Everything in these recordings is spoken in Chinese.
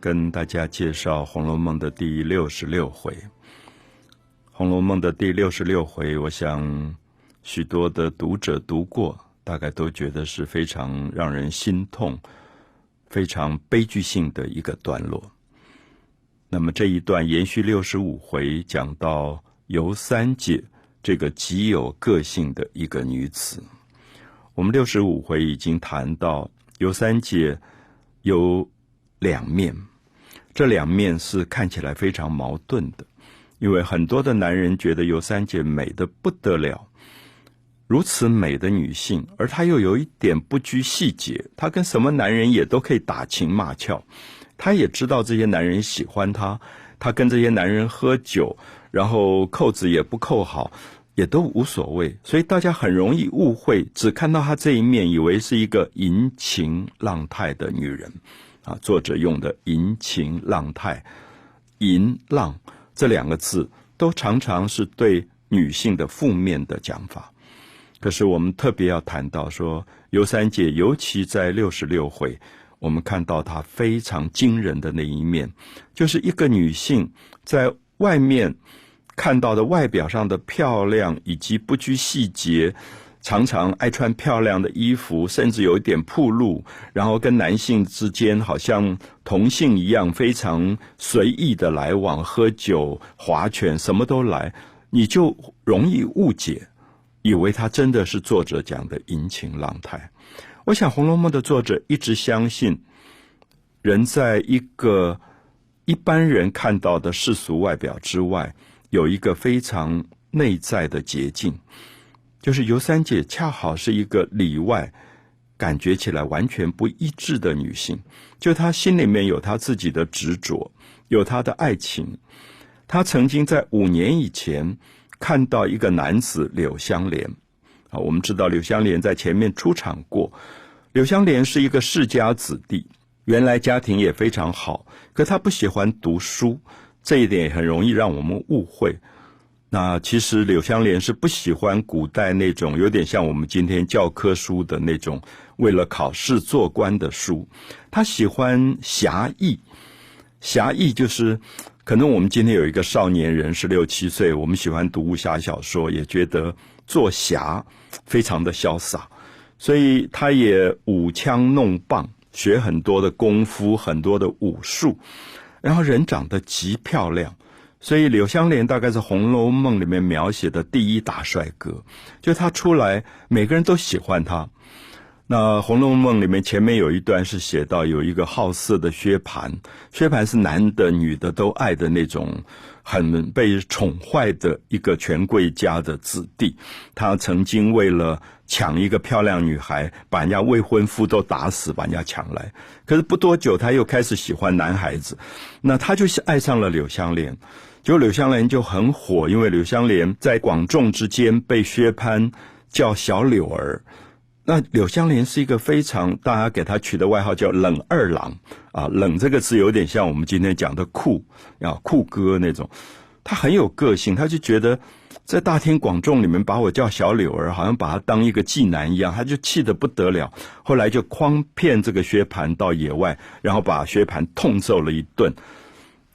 跟大家介绍《红楼梦》的第六十六回。《红楼梦》的第六十六回，我想许多的读者读过，大概都觉得是非常让人心痛、非常悲剧性的一个段落。那么这一段延续六十五回，讲到尤三姐这个极有个性的一个女子。我们六十五回已经谈到尤三姐有两面，这两面是看起来非常矛盾的，因为很多的男人觉得尤三姐美的不得了，如此美的女性，而她又有一点不拘细节，她跟什么男人也都可以打情骂俏。她也知道这些男人喜欢她，她跟这些男人喝酒，然后扣子也不扣好，也都无所谓，所以大家很容易误会，只看到她这一面，以为是一个淫情浪态的女人。啊，作者用的“淫情浪态”、“淫浪”这两个字，都常常是对女性的负面的讲法。可是我们特别要谈到说，尤三姐，尤其在六十六回。我们看到她非常惊人的那一面，就是一个女性在外面看到的外表上的漂亮，以及不拘细节，常常爱穿漂亮的衣服，甚至有一点暴露，然后跟男性之间好像同性一样，非常随意的来往，喝酒、划拳，什么都来，你就容易误解，以为他真的是作者讲的淫情浪态。我想，《红楼梦》的作者一直相信，人在一个一般人看到的世俗外表之外，有一个非常内在的捷径，就是尤三姐恰好是一个里外感觉起来完全不一致的女性。就她心里面有她自己的执着，有她的爱情。她曾经在五年以前看到一个男子柳香莲啊，我们知道柳香莲在前面出场过。柳香莲是一个世家子弟，原来家庭也非常好，可他不喜欢读书，这一点很容易让我们误会。那其实柳香莲是不喜欢古代那种有点像我们今天教科书的那种为了考试做官的书，他喜欢侠义。侠义就是可能我们今天有一个少年人十六七岁，我们喜欢读武侠小说，也觉得做侠非常的潇洒。所以他也舞枪弄棒，学很多的功夫，很多的武术，然后人长得极漂亮，所以柳湘莲大概是《红楼梦》里面描写的第一大帅哥，就他出来，每个人都喜欢他。那《红楼梦》里面前面有一段是写到有一个好色的薛蟠，薛蟠是男的女的都爱的那种，很被宠坏的一个权贵家的子弟。他曾经为了抢一个漂亮女孩，把人家未婚夫都打死，把人家抢来。可是不多久，他又开始喜欢男孩子，那他就是爱上了柳湘莲。结果柳湘莲就很火，因为柳湘莲在广众之间被薛蟠叫小柳儿。那柳湘莲是一个非常大家给她取的外号叫“冷二郎”啊，“冷”这个词有点像我们今天讲的“酷”啊，酷哥那种。他很有个性，他就觉得在大庭广众里面把我叫小柳儿，好像把他当一个妓男一样，他就气得不得了。后来就诓骗这个薛蟠到野外，然后把薛蟠痛揍了一顿。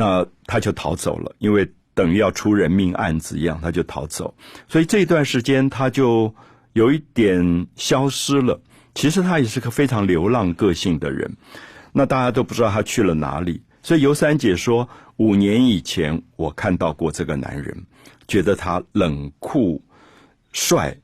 那他就逃走了，因为等于要出人命案子一样，他就逃走。所以这段时间他就。有一点消失了。其实他也是个非常流浪个性的人，那大家都不知道他去了哪里。所以尤三姐说，五年以前我看到过这个男人，觉得他冷酷帅，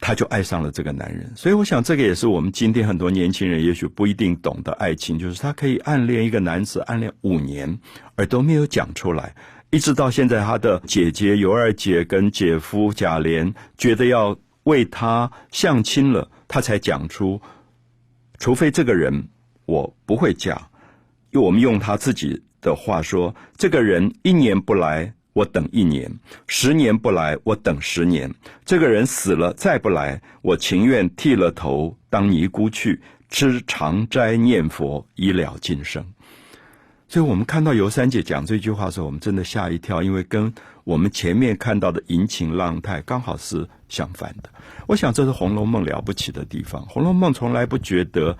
他就爱上了这个男人。所以我想，这个也是我们今天很多年轻人也许不一定懂的爱情，就是他可以暗恋一个男子，暗恋五年，而都没有讲出来，一直到现在，他的姐姐尤二姐跟姐夫贾琏觉得要。为他相亲了，他才讲出，除非这个人我不会嫁。用我们用他自己的话说，这个人一年不来，我等一年；十年不来，我等十年。这个人死了再不来，我情愿剃了头当尼姑去，吃长斋念佛，以了今生。所以我们看到尤三姐讲这句话的时候，我们真的吓一跳，因为跟我们前面看到的淫情浪态刚好是相反的。我想这是《红楼梦》了不起的地方，《红楼梦》从来不觉得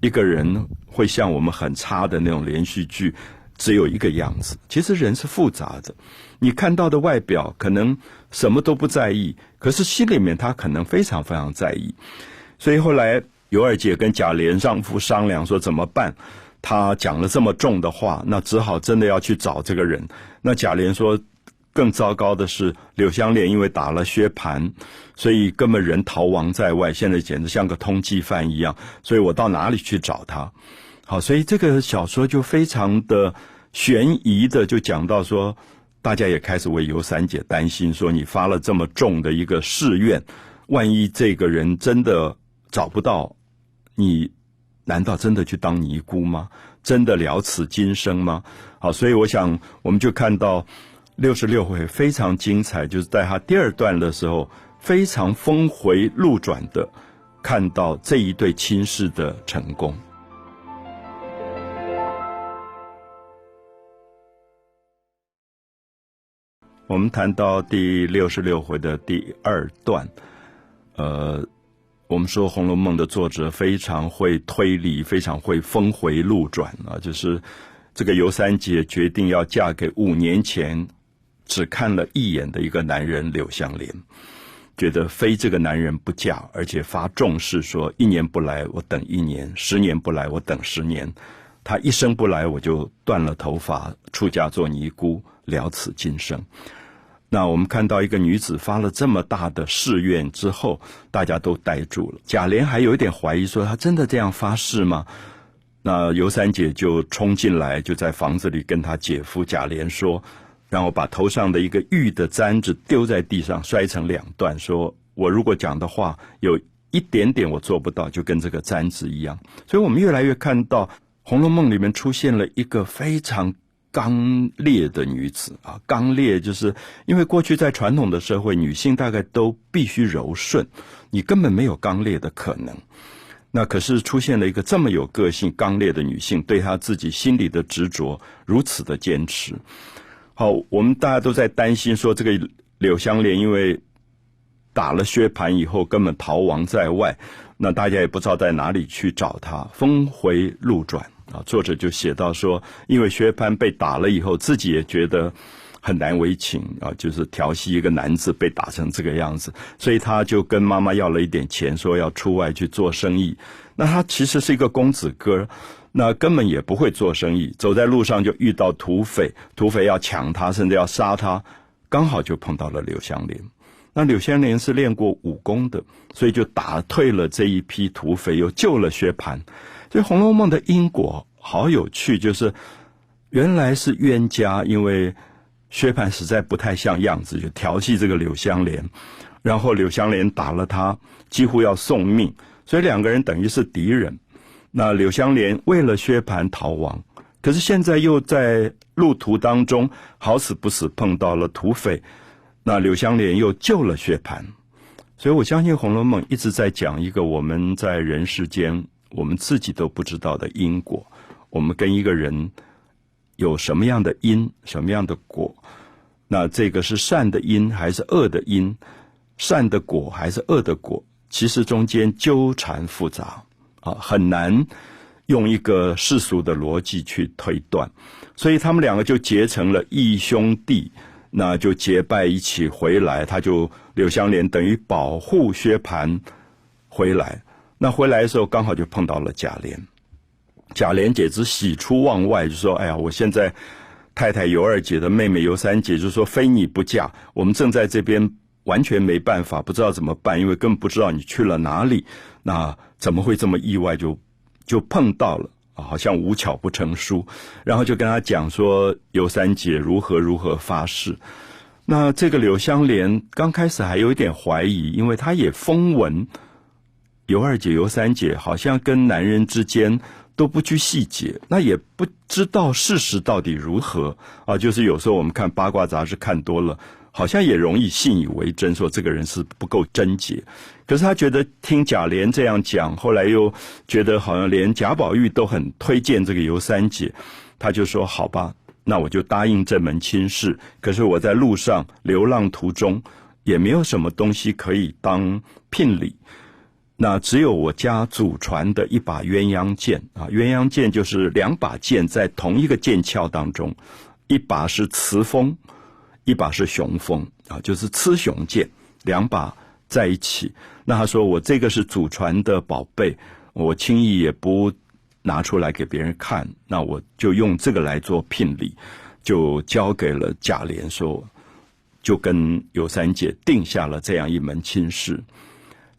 一个人会像我们很差的那种连续剧，只有一个样子。其实人是复杂的，你看到的外表可能什么都不在意，可是心里面他可能非常非常在意。所以后来尤二姐跟贾琏丈夫商量说怎么办？他讲了这么重的话，那只好真的要去找这个人。那贾琏说。更糟糕的是，柳湘莲因为打了薛蟠，所以根本人逃亡在外，现在简直像个通缉犯一样。所以我到哪里去找他？好，所以这个小说就非常的悬疑的，就讲到说，大家也开始为尤三姐担心，说你发了这么重的一个誓愿，万一这个人真的找不到，你难道真的去当尼姑吗？真的了此今生吗？好，所以我想，我们就看到。六十六回非常精彩，就是在他第二段的时候，非常峰回路转的看到这一对亲事的成功。我们谈到第六十六回的第二段，呃，我们说《红楼梦》的作者非常会推理，非常会峰回路转啊，就是这个尤三姐决定要嫁给五年前。只看了一眼的一个男人柳湘莲，觉得非这个男人不嫁，而且发重誓说一年不来我等一年，十年不来我等十年，他一生不来我就断了头发，出家做尼姑，了此今生。那我们看到一个女子发了这么大的誓愿之后，大家都呆住了。贾琏还有一点怀疑，说他真的这样发誓吗？那尤三姐就冲进来，就在房子里跟她姐夫贾琏说。然后把头上的一个玉的簪子丢在地上，摔成两段，说：“我如果讲的话有一点点我做不到，就跟这个簪子一样。”所以，我们越来越看到《红楼梦》里面出现了一个非常刚烈的女子啊！刚烈就是因为过去在传统的社会，女性大概都必须柔顺，你根本没有刚烈的可能。那可是出现了一个这么有个性、刚烈的女性，对她自己心里的执着如此的坚持。好，我们大家都在担心说，这个柳湘莲因为打了薛蟠以后，根本逃亡在外，那大家也不知道在哪里去找她。峰回路转啊，作者就写到说，因为薛蟠被打了以后，自己也觉得很难为情啊，就是调戏一个男子被打成这个样子，所以他就跟妈妈要了一点钱，说要出外去做生意。那他其实是一个公子哥。那根本也不会做生意，走在路上就遇到土匪，土匪要抢他，甚至要杀他，刚好就碰到了柳湘莲。那柳湘莲是练过武功的，所以就打退了这一批土匪，又救了薛蟠。所以《红楼梦》的因果好有趣，就是原来是冤家，因为薛蟠实在不太像样子，就调戏这个柳湘莲，然后柳湘莲打了他，几乎要送命，所以两个人等于是敌人。那柳湘莲为了薛蟠逃亡，可是现在又在路途当中好死不死碰到了土匪，那柳湘莲又救了薛蟠，所以我相信《红楼梦》一直在讲一个我们在人世间我们自己都不知道的因果，我们跟一个人有什么样的因，什么样的果，那这个是善的因还是恶的因，善的果还是恶的果，其实中间纠缠复杂。啊，很难用一个世俗的逻辑去推断，所以他们两个就结成了义兄弟，那就结拜一起回来。他就柳湘莲等于保护薛蟠回来，那回来的时候刚好就碰到了贾琏，贾琏简直喜出望外，就说：“哎呀，我现在太太尤二姐的妹妹尤三姐，就说非你不嫁，我们正在这边。”完全没办法，不知道怎么办，因为更不知道你去了哪里。那怎么会这么意外就就碰到了？好像无巧不成书。然后就跟他讲说尤三姐如何如何发誓。那这个柳湘莲刚开始还有一点怀疑，因为他也风闻尤二姐、尤三姐好像跟男人之间都不拘细节，那也不知道事实到底如何啊。就是有时候我们看八卦杂志看多了。好像也容易信以为真，说这个人是不够贞洁。可是他觉得听贾琏这样讲，后来又觉得好像连贾宝玉都很推荐这个尤三姐，他就说：“好吧，那我就答应这门亲事。可是我在路上流浪途中，也没有什么东西可以当聘礼。那只有我家祖传的一把鸳鸯剑啊，鸳鸯剑就是两把剑在同一个剑鞘当中，一把是雌锋，一把是雄锋啊，就是雌雄剑两把在一起。那他说我这个是祖传的宝贝，我轻易也不拿出来给别人看，那我就用这个来做聘礼，就交给了贾琏说。就跟尤三姐定下了这样一门亲事，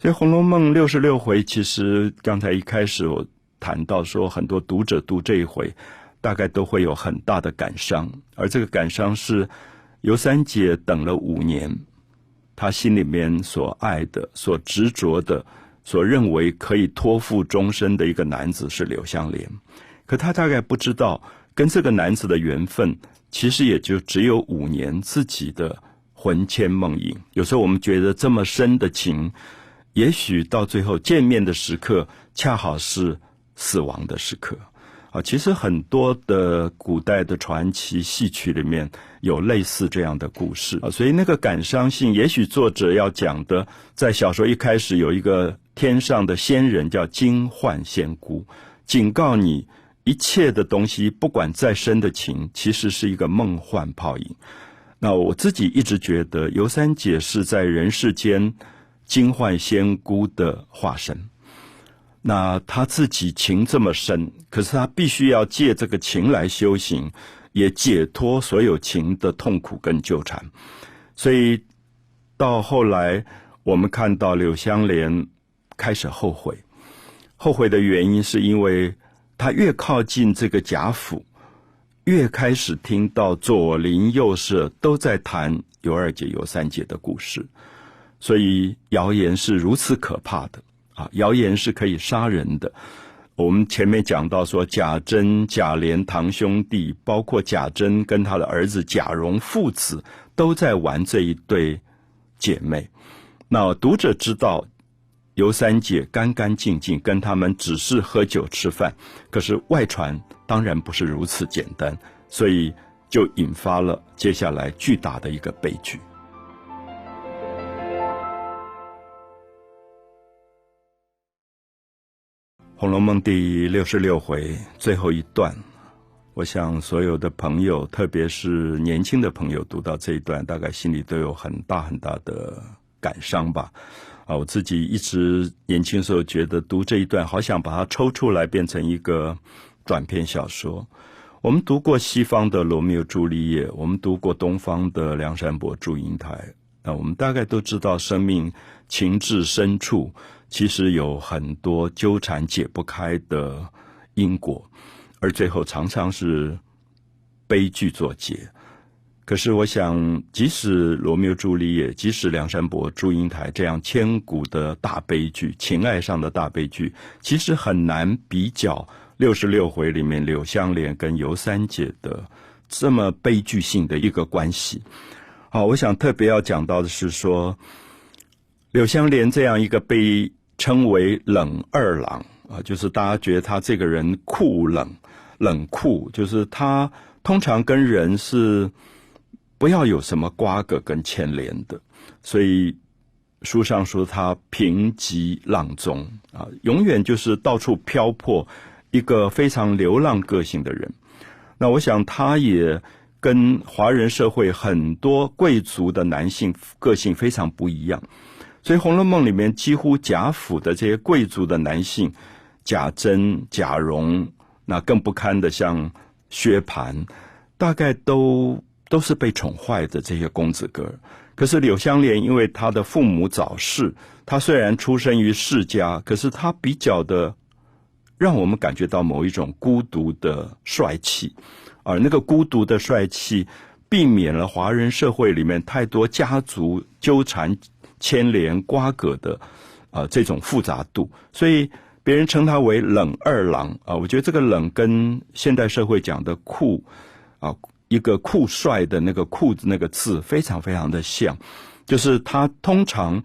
所以《红楼梦》六十六回，其实刚才一开始我谈到说，很多读者读这一回，大概都会有很大的感伤，而这个感伤是尤三姐等了五年，她心里面所爱的、所执着的、所认为可以托付终身的一个男子是柳湘莲，可她大概不知道，跟这个男子的缘分，其实也就只有五年自己的。魂牵梦萦，有时候我们觉得这么深的情，也许到最后见面的时刻，恰好是死亡的时刻。啊，其实很多的古代的传奇戏曲里面有类似这样的故事啊，所以那个感伤性，也许作者要讲的，在小说一开始有一个天上的仙人叫金幻仙姑，警告你一切的东西，不管再深的情，其实是一个梦幻泡影。那我自己一直觉得尤三姐是在人世间金幻仙姑的化身。那她自己情这么深，可是她必须要借这个情来修行，也解脱所有情的痛苦跟纠缠。所以到后来，我们看到柳湘莲开始后悔，后悔的原因是因为他越靠近这个贾府。越开始听到左邻右舍都在谈尤二姐、尤三姐的故事，所以谣言是如此可怕的啊！谣言是可以杀人的。我们前面讲到说，贾珍、贾琏堂兄弟，包括贾珍跟他的儿子贾蓉父子，都在玩这一对姐妹。那读者知道。尤三姐干干净净，跟他们只是喝酒吃饭，可是外传当然不是如此简单，所以就引发了接下来巨大的一个悲剧。《红楼梦》第六十六回最后一段，我想所有的朋友，特别是年轻的朋友，读到这一段，大概心里都有很大很大的感伤吧。啊，我自己一直年轻时候觉得读这一段，好想把它抽出来变成一个短篇小说。我们读过西方的《罗密欧朱丽叶》，我们读过东方的《梁山伯祝英台》，那我们大概都知道，生命情至深处，其实有很多纠缠解不开的因果，而最后常常是悲剧作结。可是，我想，即使罗密欧朱丽叶，即使梁山伯祝英台这样千古的大悲剧，情爱上的大悲剧，其实很难比较六十六回里面柳湘莲跟尤三姐的这么悲剧性的一个关系。好，我想特别要讲到的是说，柳湘莲这样一个悲称为冷二郎啊，就是大家觉得他这个人酷冷、冷酷，就是他通常跟人是。不要有什么瓜葛跟牵连的，所以书上说他平极浪中啊，永远就是到处漂泊，一个非常流浪个性的人。那我想他也跟华人社会很多贵族的男性个性非常不一样，所以《红楼梦》里面几乎贾府的这些贵族的男性，贾珍、贾蓉，那更不堪的像薛蟠，大概都。都是被宠坏的这些公子哥，可是柳湘莲因为他的父母早逝，他虽然出生于世家，可是他比较的让我们感觉到某一种孤独的帅气，而那个孤独的帅气，避免了华人社会里面太多家族纠缠、牵连、瓜葛的啊这种复杂度，所以别人称他为冷二郎啊。我觉得这个冷跟现代社会讲的酷啊。一个酷帅的那个“酷字”那个字非常非常的像，就是他通常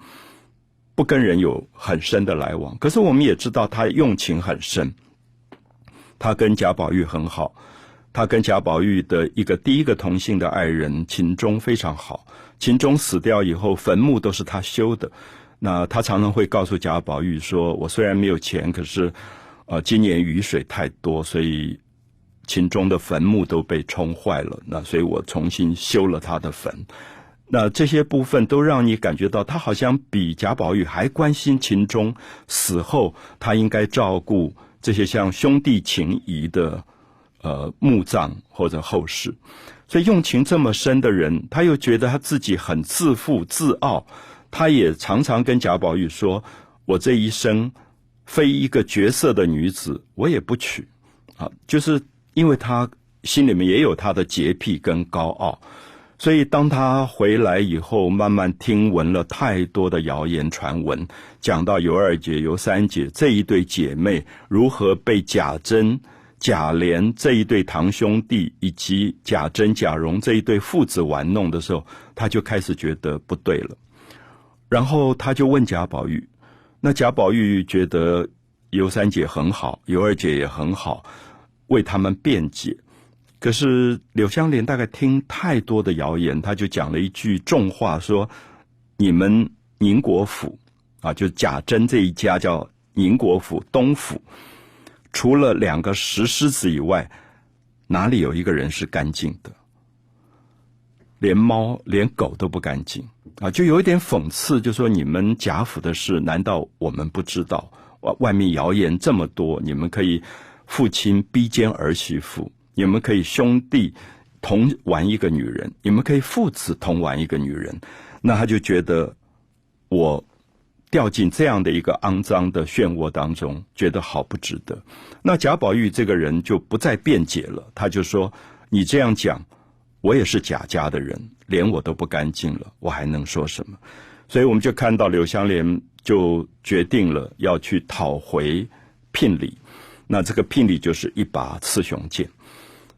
不跟人有很深的来往，可是我们也知道他用情很深。他跟贾宝玉很好，他跟贾宝玉的一个第一个同性的爱人秦钟非常好。秦钟死掉以后，坟墓都是他修的。那他常常会告诉贾宝玉说：“我虽然没有钱，可是，呃，今年雨水太多，所以秦钟的坟墓都被冲坏了。那所以我重新修了他的坟。那这些部分都让你感觉到，他好像比贾宝玉还关心秦钟死后他应该照顾这些像兄弟情谊的呃墓葬或者后事。所以用情这么深的人，他又觉得他自己很自负自傲。”他也常常跟贾宝玉说：“我这一生非一个绝色的女子，我也不娶。”啊，就是因为他心里面也有他的洁癖跟高傲，所以当他回来以后，慢慢听闻了太多的谣言传闻，讲到尤二姐、尤三姐这一对姐妹如何被贾珍、贾琏这一对堂兄弟，以及贾珍、贾蓉这一对父子玩弄的时候，他就开始觉得不对了。然后他就问贾宝玉，那贾宝玉觉得尤三姐很好，尤二姐也很好，为他们辩解。可是柳湘莲大概听太多的谣言，他就讲了一句重话，说：“你们宁国府啊，就贾珍这一家叫宁国府东府，除了两个石狮子以外，哪里有一个人是干净的？连猫连狗都不干净。”啊，就有一点讽刺，就说你们贾府的事，难道我们不知道？外外面谣言这么多，你们可以父亲逼奸儿媳妇，你们可以兄弟同玩一个女人，你们可以父子同玩一个女人，那他就觉得我掉进这样的一个肮脏的漩涡当中，觉得好不值得。那贾宝玉这个人就不再辩解了，他就说：“你这样讲。”我也是贾家的人，连我都不干净了，我还能说什么？所以我们就看到柳湘莲就决定了要去讨回聘礼，那这个聘礼就是一把雌雄剑，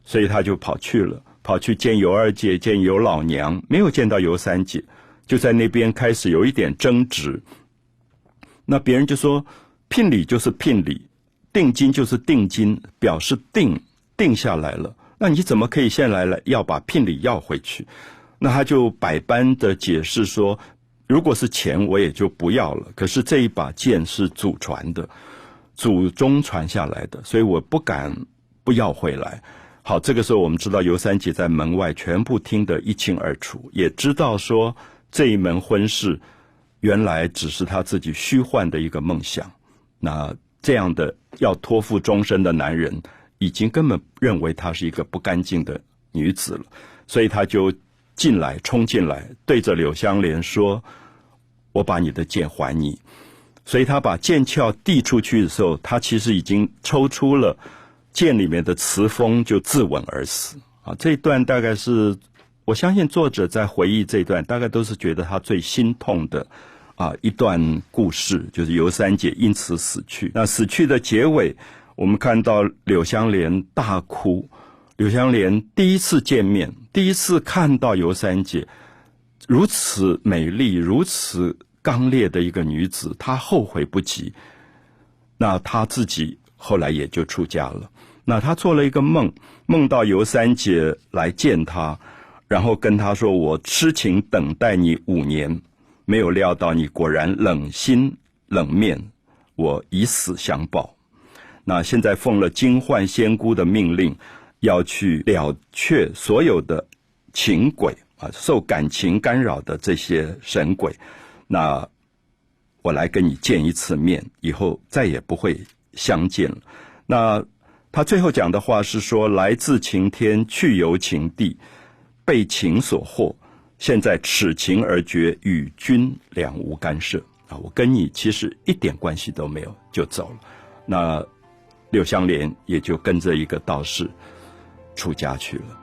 所以他就跑去了，跑去见尤二姐，见尤老娘，没有见到尤三姐，就在那边开始有一点争执。那别人就说，聘礼就是聘礼，定金就是定金，表示定定下来了。那你怎么可以现在了要把聘礼要回去？那他就百般的解释说，如果是钱我也就不要了。可是这一把剑是祖传的，祖宗传下来的，所以我不敢不要回来。好，这个时候我们知道尤三姐在门外全部听得一清二楚，也知道说这一门婚事原来只是他自己虚幻的一个梦想。那这样的要托付终身的男人。已经根本认为她是一个不干净的女子了，所以他就进来冲进来，对着柳湘莲说：“我把你的剑还你。”所以他把剑鞘递出去的时候，他其实已经抽出了剑里面的磁锋，就自刎而死。啊，这一段大概是我相信作者在回忆这段，大概都是觉得他最心痛的啊一段故事，就是尤三姐因此死去。那死去的结尾。我们看到柳湘莲大哭，柳湘莲第一次见面，第一次看到尤三姐如此美丽、如此刚烈的一个女子，她后悔不及。那她自己后来也就出家了。那她做了一个梦，梦到尤三姐来见她，然后跟他说：“我痴情等待你五年，没有料到你果然冷心冷面，我以死相报。”那现在奉了金幻仙姑的命令，要去了却所有的情鬼啊，受感情干扰的这些神鬼。那我来跟你见一次面，以后再也不会相见了。那他最后讲的话是说：来自晴天，去由晴地，被情所惑。现在此情而绝，与君两无干涉啊！我跟你其实一点关系都没有，就走了。那。柳湘莲也就跟着一个道士出家去了。